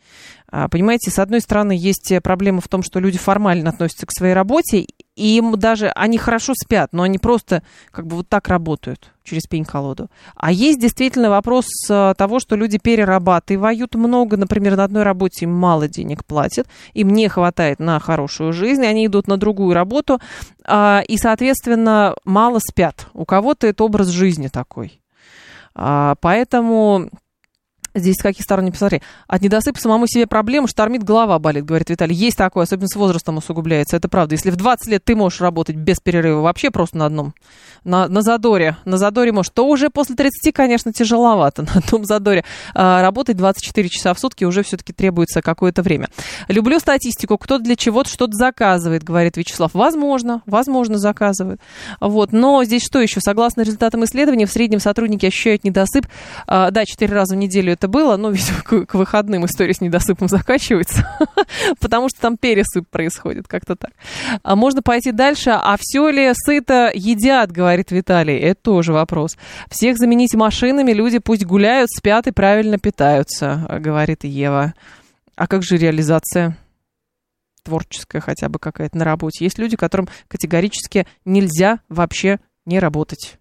А, понимаете, с одной стороны, есть проблема в том, что люди формально относятся к своей работе, и им даже, они хорошо спят, но они просто как бы вот так работают через пень-колоду. А есть действительно вопрос а, того, что люди перерабатывают много, например, на одной работе им мало денег платят, им не хватает на хорошую жизнь, они идут на другую работу, а, и, соответственно, мало спят. У кого-то это образ жизни такой. Поэтому Здесь с каких сторон не посмотри. От недосыпа самому себе проблему штормит, голова болит, говорит Виталий. Есть такое, особенно с возрастом усугубляется, это правда. Если в 20 лет ты можешь работать без перерыва, вообще просто на одном, на, на задоре, на задоре можешь, то уже после 30, конечно, тяжеловато на одном задоре. А, работать 24 часа в сутки уже все-таки требуется какое-то время. Люблю статистику, кто для чего-то что-то заказывает, говорит Вячеслав. Возможно, возможно заказывает. Вот. Но здесь что еще? Согласно результатам исследований, в среднем сотрудники ощущают недосып, а, да, 4 раза в неделю это было, но, видимо, к, к выходным история с недосыпом заканчивается, потому что там пересып происходит, как-то так. А можно пойти дальше. А все ли сыто едят, говорит Виталий? Это тоже вопрос. Всех заменить машинами, люди пусть гуляют, спят и правильно питаются, говорит Ева. А как же реализация? творческая хотя бы какая-то на работе. Есть люди, которым категорически нельзя вообще не работать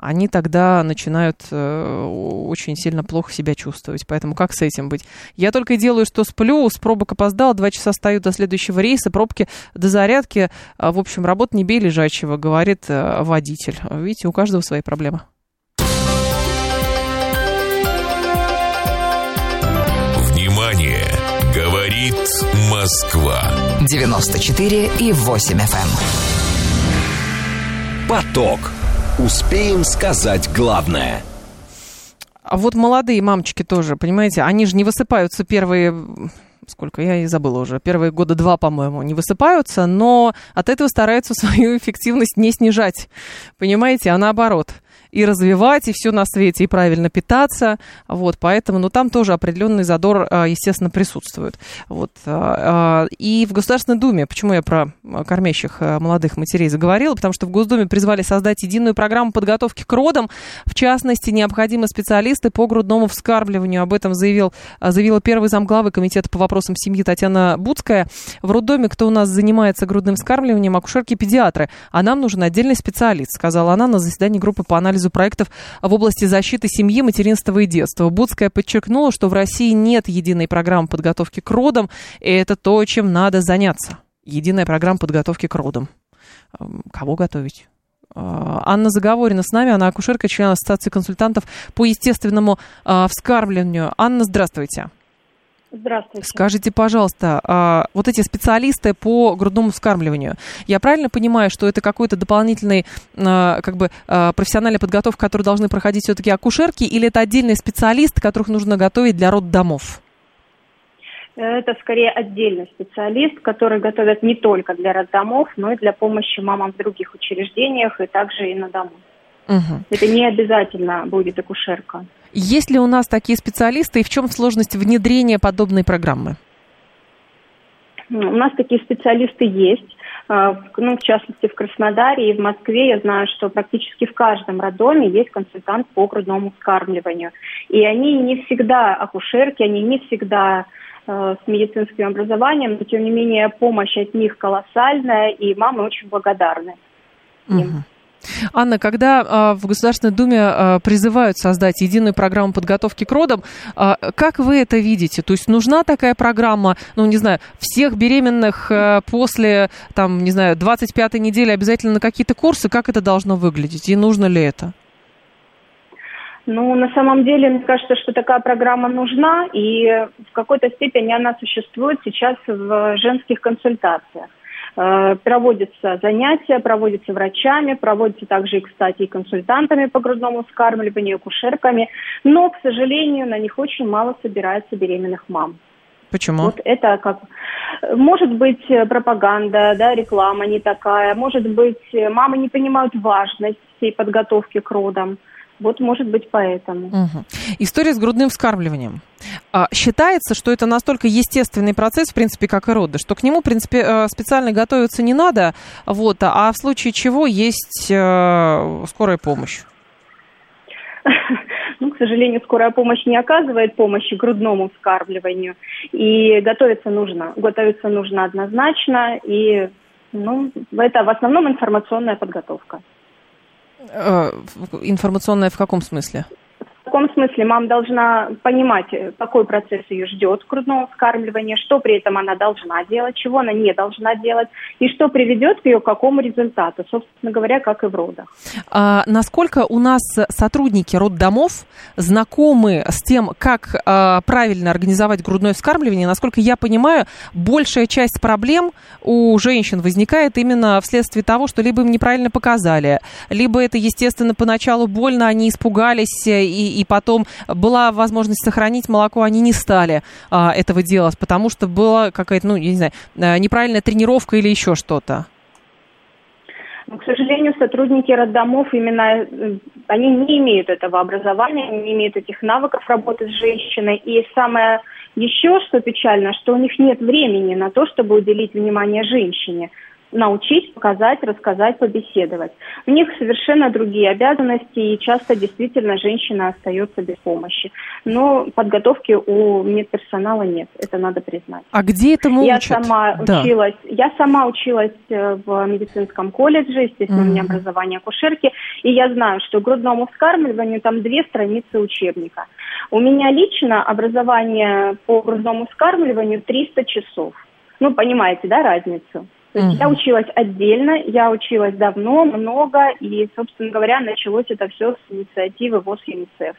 они тогда начинают э, очень сильно плохо себя чувствовать. Поэтому как с этим быть? Я только делаю, что сплю, с пробок опоздал, два часа стою до следующего рейса, пробки до зарядки. В общем, работа не бей лежачего, говорит э, водитель. Видите, у каждого свои проблемы. Внимание! Говорит Москва. 94 и 8 FM. Эм. Поток. Успеем сказать главное. А вот молодые мамочки тоже, понимаете, они же не высыпаются первые сколько, я и забыла уже, первые года два, по-моему, не высыпаются, но от этого стараются свою эффективность не снижать, понимаете, а наоборот – и развивать, и все на свете, и правильно питаться. Вот, поэтому, ну, там тоже определенный задор, а, естественно, присутствует. Вот. А, а, и в Государственной Думе, почему я про кормящих молодых матерей заговорила, потому что в Госдуме призвали создать единую программу подготовки к родам. В частности, необходимы специалисты по грудному вскармливанию. Об этом заявил, заявила первый замглавы Комитета по вопросам семьи Татьяна Буцкая. В роддоме, кто у нас занимается грудным вскармливанием, акушерки-педиатры. А нам нужен отдельный специалист, сказала она на заседании группы по анализу анализу проектов в области защиты семьи, материнства и детства. Будская подчеркнула, что в России нет единой программы подготовки к родам, и это то, чем надо заняться. Единая программа подготовки к родам. Эм, кого готовить? Э, Анна Заговорина с нами, она акушерка, член Ассоциации консультантов по естественному э, вскармливанию. Анна, здравствуйте. Здравствуйте. Скажите, пожалуйста, а, вот эти специалисты по грудному вскармливанию, я правильно понимаю, что это какой-то дополнительный, а, как бы, а, профессиональная подготовка, которую должны проходить все-таки акушерки, или это отдельный специалист, которых нужно готовить для роддомов? Это скорее отдельный специалист, который готовят не только для роддомов, но и для помощи мамам в других учреждениях и также и на дому. Угу. Это не обязательно будет акушерка. Есть ли у нас такие специалисты и в чем сложность внедрения подобной программы? У нас такие специалисты есть. ну, в частности, в Краснодаре и в Москве я знаю, что практически в каждом роддоме есть консультант по грудному вскармливанию. И они не всегда акушерки, они не всегда с медицинским образованием, но тем не менее помощь от них колоссальная, и мамы очень благодарны им. Угу. Анна, когда э, в Государственной Думе э, призывают создать единую программу подготовки к родам, э, как вы это видите? То есть нужна такая программа, ну, не знаю, всех беременных э, после, там, не знаю, 25-й недели обязательно на какие-то курсы? Как это должно выглядеть? И нужно ли это? Ну, на самом деле, мне кажется, что такая программа нужна, и в какой-то степени она существует сейчас в женских консультациях. Э, проводятся занятия, проводятся врачами, проводятся также, кстати, и консультантами по грудному вскармливанию, кушерками. Но, к сожалению, на них очень мало собирается беременных мам. Почему? Вот это как... Может быть, пропаганда, да, реклама не такая. Может быть, мамы не понимают важность всей подготовки к родам. Вот, может быть, поэтому. Угу. История с грудным вскармливанием. А, считается, что это настолько естественный процесс, в принципе, как и роды, что к нему, в принципе, э, специально готовиться не надо, вот, а в случае чего есть э, скорая помощь. Ну, к сожалению, скорая помощь не оказывает помощи грудному вскармливанию. И готовиться нужно. Готовиться нужно однозначно. И ну, это в основном информационная подготовка. Э, информационная в каком смысле? Каком смысле мама должна понимать, какой процесс ее ждет грудного вскармливания, что при этом она должна делать, чего она не должна делать, и что приведет к ее какому результату, собственно говоря, как и в родах. А, насколько у нас сотрудники роддомов знакомы с тем, как а, правильно организовать грудное вскармливание? Насколько я понимаю, большая часть проблем у женщин возникает именно вследствие того, что либо им неправильно показали, либо это, естественно, поначалу больно, они испугались и, и потом была возможность сохранить молоко, они не стали а, этого делать, потому что была какая-то, ну, я не знаю, а, неправильная тренировка или еще что-то. Но, к сожалению, сотрудники роддомов именно э, они не имеют этого образования, они не имеют этих навыков работы с женщиной. И самое еще, что печально, что у них нет времени на то, чтобы уделить внимание женщине научить, показать, рассказать, побеседовать. У них совершенно другие обязанности, и часто действительно женщина остается без помощи. Но подготовки у медперсонала нет, это надо признать. А где этому я учат? Сама да. училась, я сама училась э, в медицинском колледже, естественно, mm-hmm. у меня образование акушерки, и я знаю, что грудному вскармливанию там две страницы учебника. У меня лично образование по грудному вскармливанию 300 часов. Ну, понимаете, да, разницу? То есть угу. я училась отдельно, я училась давно, много, и, собственно говоря, началось это все с инициативы ВОЗ ЮНИСЕФ.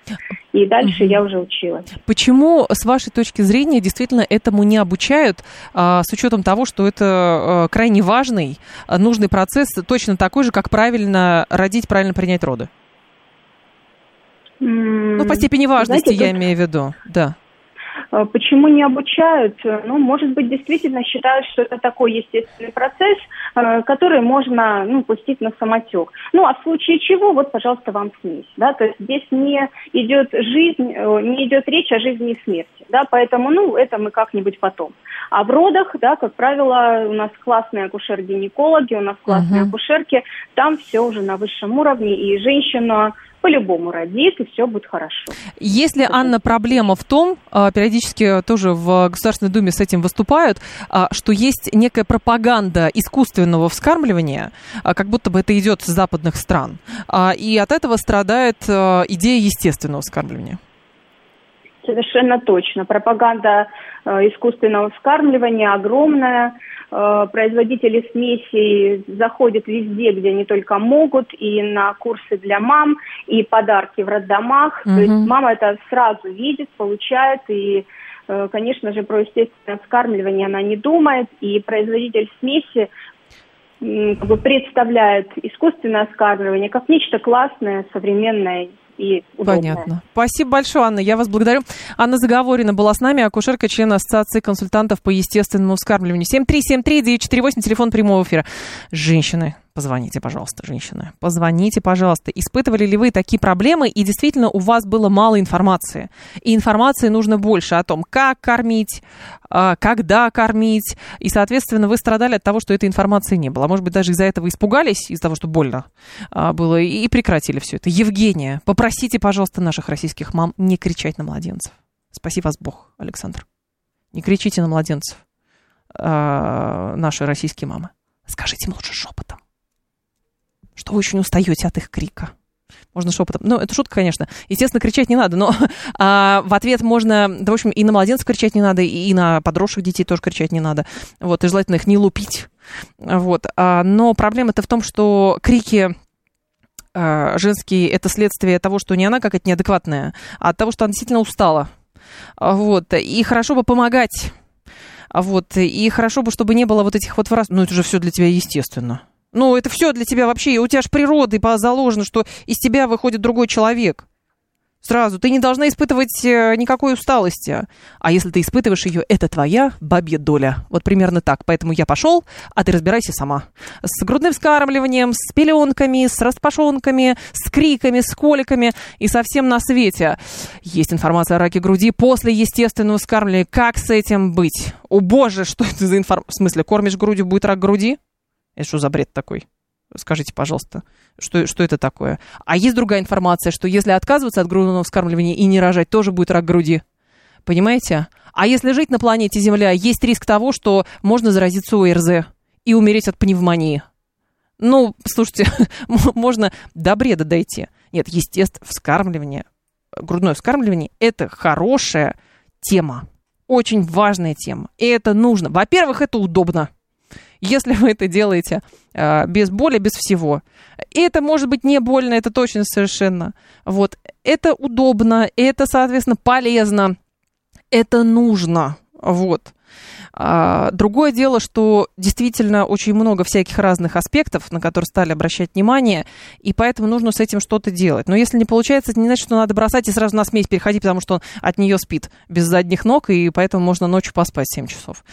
И дальше угу. я уже училась. Почему, с вашей точки зрения, действительно этому не обучают, а, с учетом того, что это а, крайне важный, а, нужный процесс, точно такой же, как правильно родить, правильно принять роды? Ну, по степени важности Знаете, я тут... имею в виду, да. Э, почему не обучают? Ну, может быть, действительно считают, что это такой естественный процесс, э, который можно ну, пустить на самотек. Ну, а в случае чего, вот, пожалуйста, вам смесь. Да? То есть здесь не идет жизнь, э, не идет речь о жизни и смерти. Да? Поэтому, ну, это мы как-нибудь потом. А в родах, да, как правило, у нас классные акушер-гинекологи, у нас классные uh-huh. акушерки, там все уже на высшем уровне, и женщина по-любому родит, и все будет хорошо. Если, Анна, проблема в том, а, периодически тоже в Государственной Думе с этим выступают, а, что есть некая пропаганда искусственного вскармливания, а, как будто бы это идет с западных стран, и от этого страдает идея естественного вскармливания. Совершенно точно. Пропаганда искусственного вскармливания огромная. Э, производители смесей заходят везде, где они только могут, и на курсы для мам, и подарки в роддомах. Угу. То есть мама это сразу видит, получает, и, э, конечно же, про естественное вскармливание она не думает, и производитель смеси как бы представляет искусственное вскармливание как нечто классное, современное и удобное. Понятно. Спасибо большое, Анна. Я вас благодарю. Анна Заговорина была с нами, акушерка, член Ассоциации консультантов по естественному вскармливанию. 7373-948, телефон прямого эфира. Женщины, Позвоните, пожалуйста, женщины. Позвоните, пожалуйста. Испытывали ли вы такие проблемы, и действительно у вас было мало информации? И информации нужно больше о том, как кормить, а, когда кормить. И, соответственно, вы страдали от того, что этой информации не было. А может быть, даже из-за этого испугались, из-за того, что больно а, было, и прекратили все это. Евгения, попросите, пожалуйста, наших российских мам не кричать на младенцев. Спаси вас Бог, Александр. Не кричите на младенцев, наши российские мамы. Скажите им лучше шепотом что вы очень устаете от их крика. Можно шепотом. Ну, это шутка, конечно. Естественно, кричать не надо, но а, в ответ можно, да, в общем, и на младенцев кричать не надо, и на подросших детей тоже кричать не надо. Вот, и желательно их не лупить. Вот. А, но проблема-то в том, что крики а, женские это следствие того, что не она какая-то неадекватная, а от того, что она действительно устала. Вот. И хорошо бы помогать. Вот. И хорошо бы, чтобы не было вот этих вот фраз. Ну, это же все для тебя естественно. Ну, это все для тебя вообще, у тебя же природой заложено, что из тебя выходит другой человек. Сразу. Ты не должна испытывать э, никакой усталости. А если ты испытываешь ее, это твоя бабья доля. Вот примерно так. Поэтому я пошел, а ты разбирайся сама. С грудным вскармливанием, с пеленками, с распашонками, с криками, с коликами и совсем на свете. Есть информация о раке груди после естественного вскармливания. Как с этим быть? О боже, что это за информация? В смысле, кормишь грудью, будет рак груди? Это что за бред такой? Скажите, пожалуйста, что, что это такое? А есть другая информация, что если отказываться от грудного вскармливания и не рожать, тоже будет рак груди. Понимаете? А если жить на планете Земля, есть риск того, что можно заразиться ОРЗ и умереть от пневмонии. Ну, слушайте, можно до бреда дойти. Нет, естественно, вскармливание, грудное вскармливание – это хорошая тема, очень важная тема. И это нужно. Во-первых, это удобно – если вы это делаете э, без боли, без всего. И это может быть не больно, это точно совершенно. Вот. Это удобно, это, соответственно, полезно, это нужно. Вот. А, другое дело, что действительно очень много всяких разных аспектов, на которые стали обращать внимание, и поэтому нужно с этим что-то делать. Но если не получается, это не значит, что надо бросать и сразу на смесь переходить, потому что он от нее спит без задних ног, и поэтому можно ночью поспать 7 часов.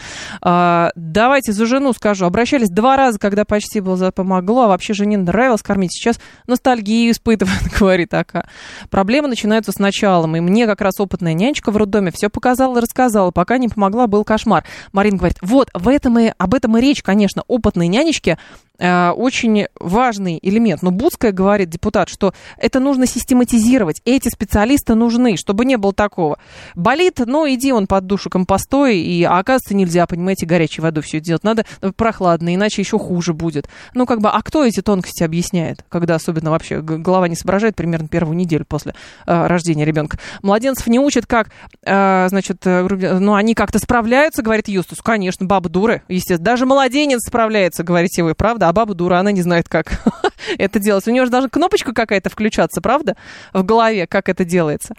А, давайте за жену скажу. Обращались два раза, когда почти было помогло, а вообще жене нравилось кормить. Сейчас ностальгию испытывает, говорит Ака. Проблемы начинаются сначала. И мне как раз опытная нянечка в роддоме все показала рассказала. Пока не помогла, был кошмар. Марина говорит, вот, в этом и, об этом и речь, конечно, опытные нянечки очень важный элемент. Но Буцкая говорит, депутат, что это нужно систематизировать. Эти специалисты нужны, чтобы не было такого. Болит, ну иди он под душу компостой, и а оказывается нельзя, понимаете, горячей водой все делать. Надо прохладно, иначе еще хуже будет. Ну как бы, а кто эти тонкости объясняет, когда особенно вообще голова не соображает примерно первую неделю после э, рождения ребенка? Младенцев не учат, как, э, значит, э, ну они как-то справляются, говорит Юстус. Конечно, бабы дуры, естественно. Даже младенец справляется, говорите вы, правда? А баба дура, она не знает, как это делать. У нее же даже кнопочка какая-то включаться, правда, в голове, как это делается.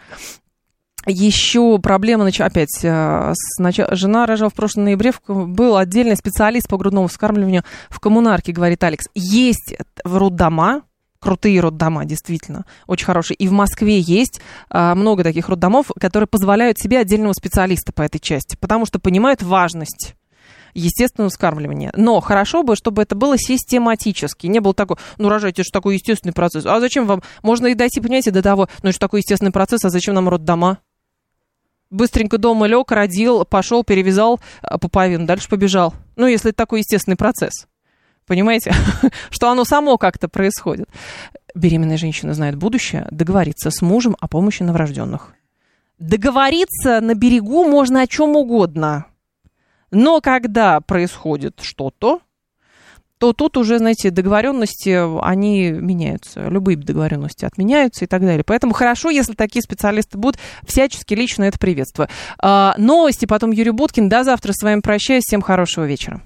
Еще проблема, опять, э, жена рожала в прошлом ноябре, был отдельный специалист по грудному вскармливанию в коммунарке, говорит Алекс. Есть роддома, крутые роддома, действительно, очень хорошие. И в Москве есть а, много таких роддомов, которые позволяют себе отдельного специалиста по этой части, потому что понимают важность естественного вскармливания. Но хорошо бы, чтобы это было систематически. Не было такого, ну, рожать, это же такой естественный процесс. А зачем вам? Можно и дойти, понимаете, до того, ну, же такой естественный процесс, а зачем нам роддома? Быстренько дома лег, родил, пошел, перевязал а, пуповину, дальше побежал. Ну, если это такой естественный процесс. Понимаете, что оно само как-то происходит. Беременная женщина знает будущее, договориться с мужем о помощи новорожденных. Договориться на берегу можно о чем угодно. Но когда происходит что-то, то тут уже, знаете, договоренности, они меняются. Любые договоренности отменяются и так далее. Поэтому хорошо, если такие специалисты будут. Всячески лично это приветствую. А, новости, потом Юрий Буткин. До завтра с вами прощаюсь. Всем хорошего вечера.